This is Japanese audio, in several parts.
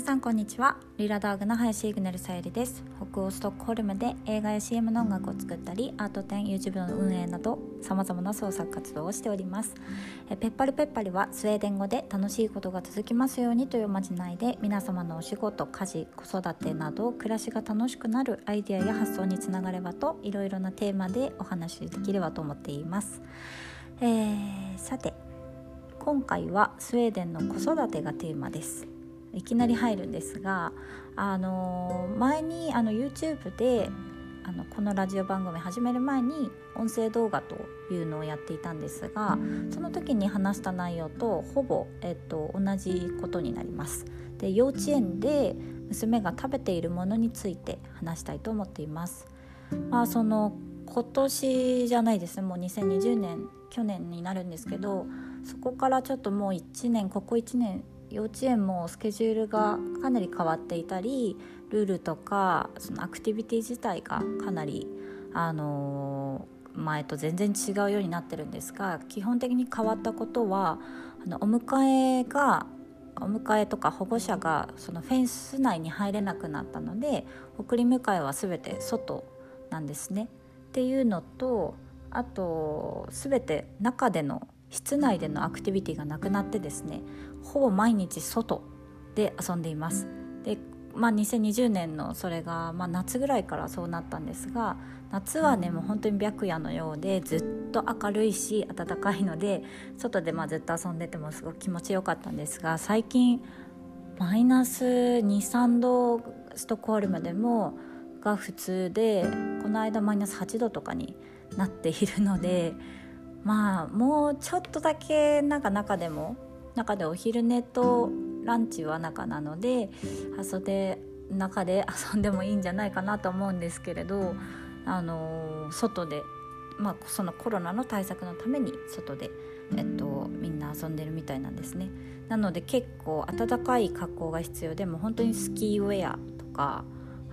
皆さんこんにちは。リラダーグの林イグネルさゆりです。北欧ストックホルムで映画や CM の音楽を作ったりアート展 YouTube の運営などさまざまな創作活動をしております。えペッパリペッパリはスウェーデン語で楽しいことが続きますようにというまじないで皆様のお仕事家事子育てなど暮らしが楽しくなるアイデアや発想につながればといろいろなテーマでお話しできればと思っています、えー、さて今回はスウェーデンの子育てがテーマです。いきなり入るんですがあの前にあの YouTube であのこのラジオ番組始める前に音声動画というのをやっていたんですがその時に話した内容とほぼ、えっと、同じことになります。で幼稚園で娘が食べているものについて話したいと思っています。まあ、その今年じゃないですねもう2020年去年になるんですけどそこからちょっともう1年ここ1年幼稚園もスケジュールがかなり変わっていたりルールとかそのアクティビティ自体がかなり、あの前と全然違うようになってるんですが基本的に変わったことはあのお迎えがお迎えとか保護者がそのフェンス内に入れなくなったので送り迎えは全て外なんですね。っていうのとあと全て中での室内でのアクティビティがなくなってですねほぼ毎日外で遊んでいます。でまあ2020年のそれが、まあ、夏ぐらいからそうなったんですが夏はねもう本当に白夜のようでずっと明るいし暖かいので外でまあずっと遊んでてもすごく気持ちよかったんですが最近マイナス23度ストックホルムでもが普通でこの間マイナス8度とかになっているのでまあもうちょっとだけなんか中でも中でお昼寝とランチは中なので遊で中で遊んでもいいんじゃないかなと思うんですけれど、あのー、外で、まあ、そのコロナの対策のために外で、えっと、みんな遊んでるみたいなんですね。なので結構暖かい格好が必要でも本当にスキーウェアとか、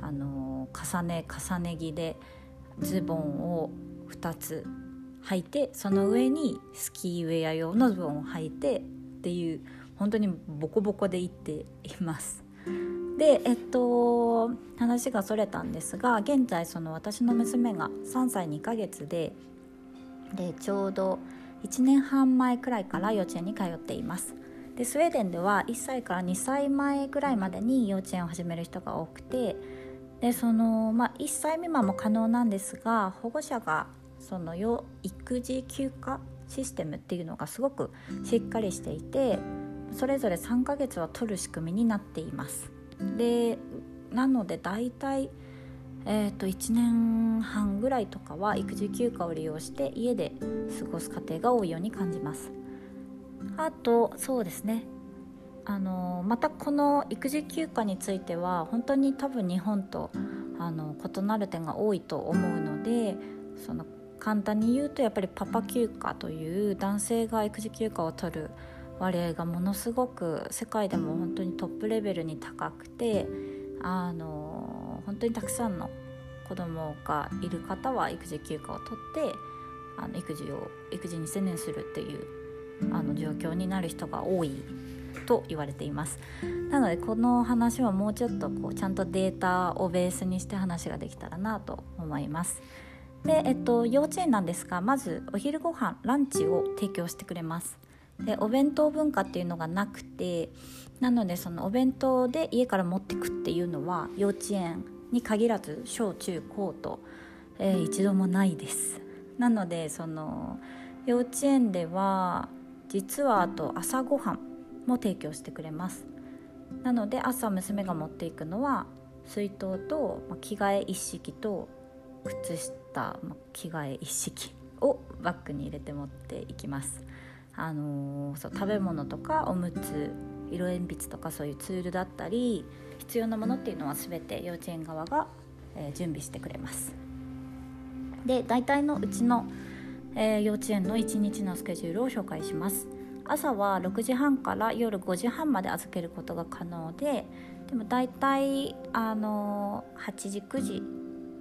あのー、重ね重ね着でズボンを2つ履いてその上にスキーウェア用のズボンを履いてっていう本当にボコボコで行っています。でえっと話がそれたんですが現在その私の娘が3歳2ヶ月ででちょうど1年半前くらいから幼稚園に通っています。でスウェーデンでは1歳から2歳前ぐらいまでに幼稚園を始める人が多くてでその、まあ、1歳未満も可能なんですが保護者がその育児休暇システムっていうのがすごくしっかりしていてそれぞれ3ヶ月は取る仕組みになっています。でなので大体えーと、1年半ぐらいとかは育児休暇を利用して家で過ごす家庭が多いように感じます。あとそうですね。あのまたこの育児休暇については本当に多分日本とあの異なる点が多いと思うのでその簡単に言うとやっぱりパパ休暇という男性が育児休暇を取る割合がものすごく世界でも本当にトップレベルに高くてあの本当にたくさんの子供がいる方は育児休暇を取ってあの育児を育児に専念するっていうあの状況になる人が多いと言われていますなのでこの話はもうちょっとこうちゃんとデータをベースにして話ができたらなと思います。で、えっと、幼稚園なんですがまずお昼ご飯ランチを提供してくれます。でお弁当文化っていうのがなくてなのでそのお弁当で家から持ってくっていうのは幼稚園に限らず小中高と、えー、一度もないです。なのでその幼稚園では実はあと朝ごはんも提供してくれます。なので朝娘が持っていくのは水筒と着替え一式と靴下着替え一式をバッグに入れて持っていきます。あのー、そう食べ物とかおむつ色鉛筆とかそういうツールだったり必要なものっていうのは全て幼稚園側が、え、準備してくれます。で大体のうちの、えー、幼稚園の1日のスケジュールを紹介します。朝は6時半から夜5時半まで預けることが可能ででも大体あの8時9時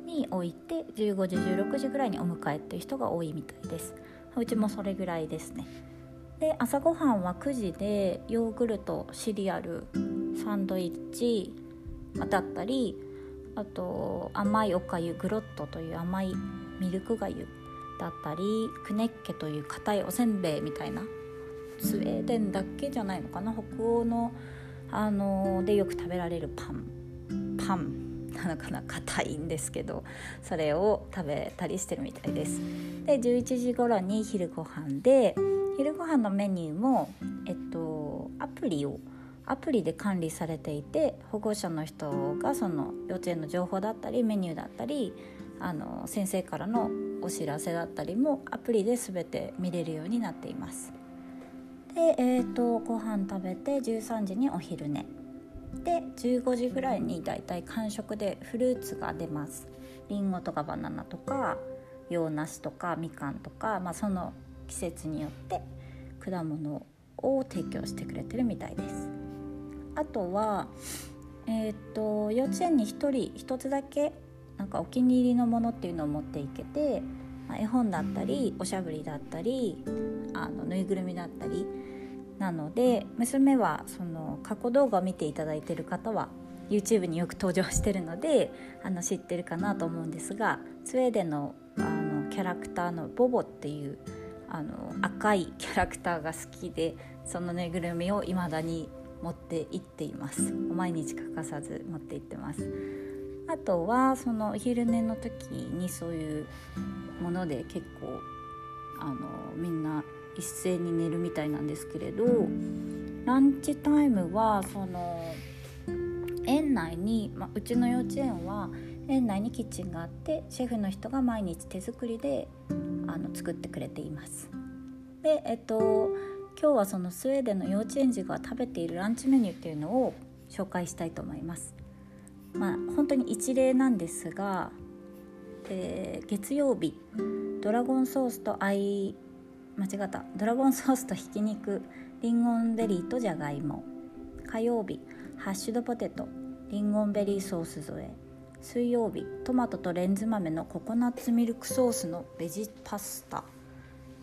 に置いて15時16時ぐらいにお迎えっていう人が多いみたいです。うちもそれぐらいですね。で朝ごはんは9時でヨーグルトシリアルサンドイッチだったりあと甘いおかゆグロットという甘いミルクがゆだったりクネッケという硬いおせんべいみたいなスウェーデンだけじゃないのかな北欧のあのでよく食べられるパン。パン。なのかな硬いんですけどそれを食べたりしてるみたいですで11時頃に昼ご飯で昼ご飯のメニューもえっとアプリをアプリで管理されていて保護者の人がその幼稚園の情報だったりメニューだったりあの先生からのお知らせだったりもアプリで全て見れるようになっています。で、えーと、ご飯食べて13時にお昼寝で15時ぐらいにだいたい間食でフルーツが出ます。りんごとかバナナとか洋梨とかみかんとか、まあ、その季節によって果物を提供してくれてるみたいです。あとはえっ、と幼稚園に1人1つだけなんかお気に入りのものっていうのを持っていけて、まあ、絵本だったりおしゃぶりだったりあのぬいぐるみだったりなので娘はその過去動画を見ていただいてる方は YouTube によく登場してるのであの知ってるかなと思うんですがスウェーデンのあのキャラクターのボボっていうあの赤いキャラクターが好きでそのぬいぐるみを未だに持って行っています。毎日欠かさず持って行ってます。あとはそのお昼寝の時にそういうもので結構あのみんな一斉に寝るみたいなんですけれどランチタイムはその園内に、まあ、うちの幼稚園は園内にキッチンがあってシェフの人が毎日手作りであの作ってくれています。でえっと今日はそのスウェーデンの幼稚園児が食べているランチメニューっていうのを紹介したいと思います。まあ本当に一例なんですが、えー、月曜日ドラゴンソースとアイ間違った。ドラゴンソースとひき肉リンゴンベリーとじゃがいも。火曜日ハッシュドポテト。リンゴンベリーソース添え。水曜日トマトとレンズ豆のココナッツミルクソースのベジパスタ、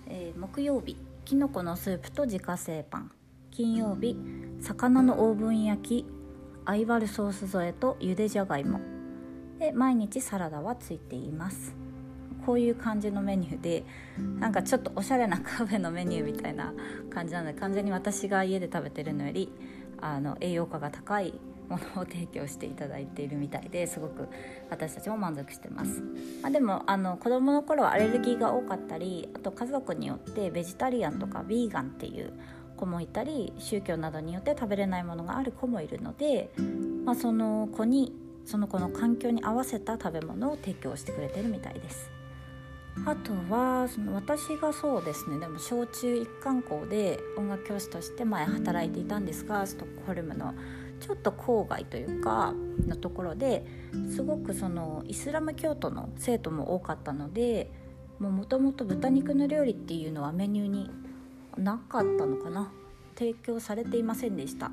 えー、木曜日きのこのスープと自家製パン。金曜日魚のオーブン焼きアイバルソース添えとゆでじゃがいも。で毎日サラダはついています。こういう感じのメニューでなんかちょっとおしゃれなカフェのメニューみたいな感じなので完全に私が家で食べてるのよりあの栄養価が高いものを提供していただいているみたいですごく私たちも満足してます、まあ、でもあの子供の頃はアレルギーが多かったりあと家族によってベジタリアンとかヴィーガンっていう子もいたり宗教などによって食べれないものがある子もいるので、まあ、その子にその子の環境に合わせた食べ物を提供してくれてるみたいですあとはその私がそうですねでも小中一貫校で音楽教師として前働いていたんですがストックホルムのちょっと郊外というかのところですごくそのイスラム教徒の生徒も多かったのでもともと豚肉の料理っていうのはメニューになかったのかな。提供されていませんでした。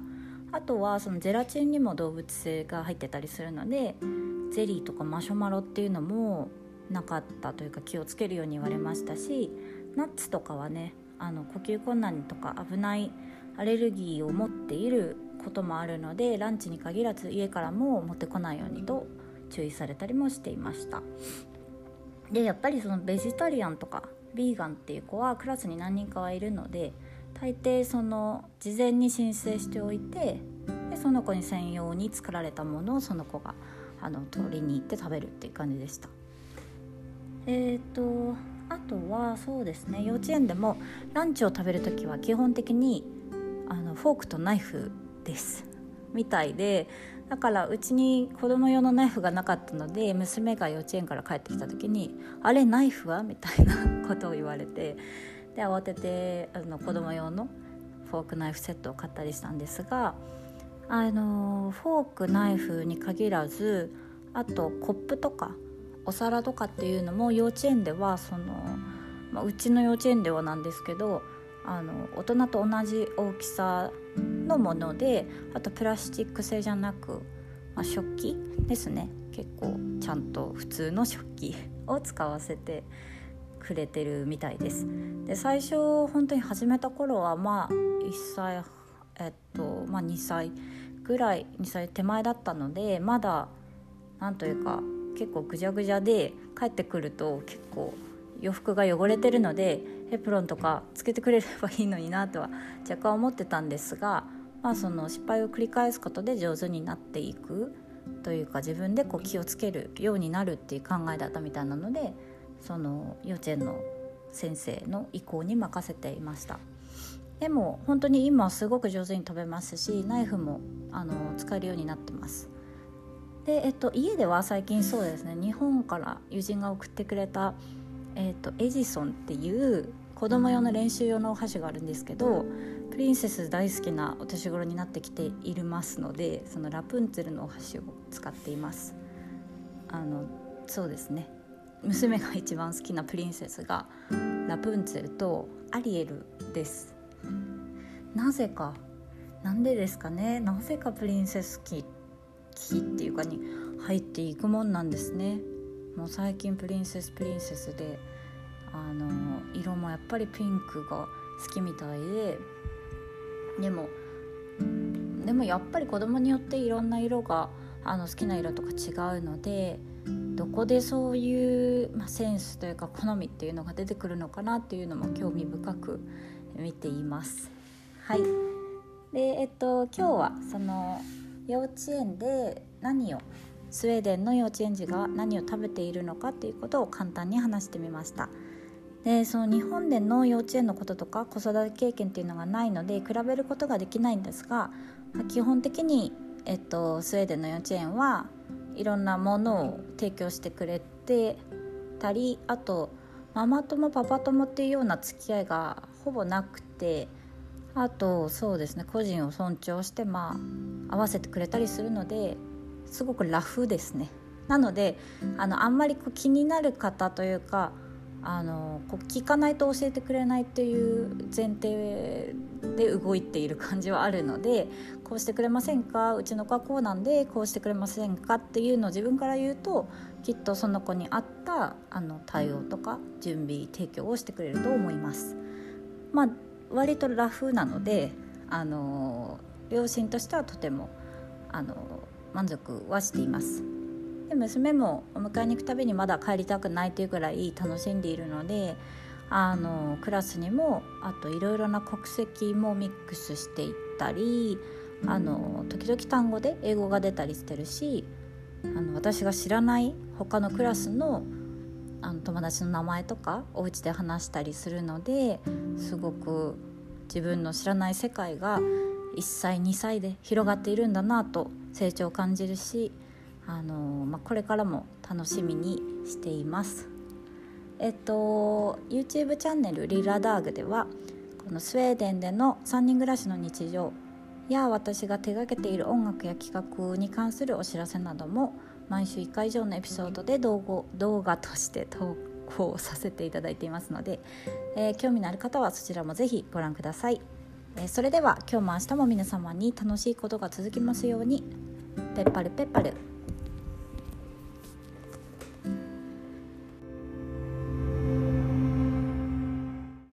あとはそのゼラチンにも動物性が入ってたりするのでゼリーとかマシュマロっていうのもなかったというか気をつけるように言われましたしナッツとかはねあの呼吸困難とか危ないアレルギーを持っていることもあるのでランチに限らず家からも持ってこないようにと注意されたりもしていました。でやっぱりそのベジタリアンとかビーガンっていう子はクラスに何人かはいるので大抵その事前に申請しておいてでその子に専用に作られたものをその子があの取りに行って食べるっていう感じでした。えっ、ー、とあとはそうですね幼稚園でもランチを食べる時は基本的にあのフォークとナイフですみたいでだからうちに子供用のナイフがなかったので娘が幼稚園から帰ってきた時に「あれナイフは?」みたいな ことを言われてで慌ててあの子供用のフォークナイフセットを買ったりしたんですがあのフォークナイフに限らずあとコップとかお皿とかっていうのも幼稚園ではその、まあ、うちの幼稚園ではなんですけどあの大人と同じ大きさのものであとプラスチック製じゃなく、まあ、食器ですね。結構ちゃんと普通の食器を使わせてくれてるみたいです。で最初本当に始めた頃はまあ1歳えっとまあ2歳ぐらいにさ手前だったのでまだなんというか結構ぐじゃぐじゃで帰ってくると結構洋服が汚れてるのでエプロンとかつけてくれればいいのになとは若干思ってたんですが、まあ、その失敗を繰り返すことで上手になっていくというか自分でこう気をつけるようになるっていう考えだったみたいなのでその幼稚園の先生の意向に任せていました。でも本当に今すごく上手に飛べますしナイフもあの使えるようになってます。で、えっと、家では最近そうですね日本から友人が送ってくれた、えっと、エジソンっていう子供用の練習用のお箸があるんですけどプリンセス大好きなお年頃になってきていますのでそのラプンツェルのお箸を使っています。あのそうですね。娘が一番好きなプリンセスがラプンツェルとアリエルです。なぜかなんでですかね。なぜかプリンセス期期っていうかに入っていくもんなんですねもう最近プリンセスプリンセスであの色もやっぱりピンクが好きみたいででもでもやっぱり子供によっていろんな色があの好きな色とか違うのでどこでそういう、まあ、センスというか好みっていうのが出てくるのかなっていうのも興味深く見ています。はいでえっと今日はその幼稚園で何をスウェーデンの幼稚園児が何を食べているのかっていうことを簡単に話してみました。でその日本での幼稚園のこととか子育て経験っていうのがないので比べることができないんですが基本的に、えっと、スウェーデンの幼稚園はいろんなものを提供してくれてたりあとママ友パパ友っていうような付き合いがほぼなくてあとそうですね。個人を尊重してまあ合わせてくれたりするのですごくラフですね。なのであのあんまりこう気になる方というかあのこう聞かないと教えてくれないっていう前提で動いている感じはあるのでこうしてくれませんか？うちの子はこうなんでこうしてくれませんか？っていうのを自分から言うときっとその子に合ったあの対応とか準備提供をしてくれると思います。まあ、割とラフなのであの両親としてはとてもあの満足はしています。で娘もお迎えに行くたびにまだ帰りたくないというぐらい楽しんでいるのであのクラスにもあといろいろな国籍もミックスしていったりあの時々単語で英語が出たりしてるしあの私が知らない他のクラスのあの友達の名前とかお家で話したりするのですごく自分の知らない世界が1歳2歳で広がっているんだなと成長を感じるしあのまあ、これからも楽しみにしています。えっと YouTube チャンネル「リラダーグ」ではこのスウェーデンでの3人暮らしの日常や私が手がけている音楽や企画に関するお知らせなども毎週1回以上のエピソードで動画動画として投稿させていただいていますので、えー、興味のある方はそちらもぜひご覧ください、えー、それでは今日も明日も皆様に楽しいことが続きますように。ペッパルペッパル。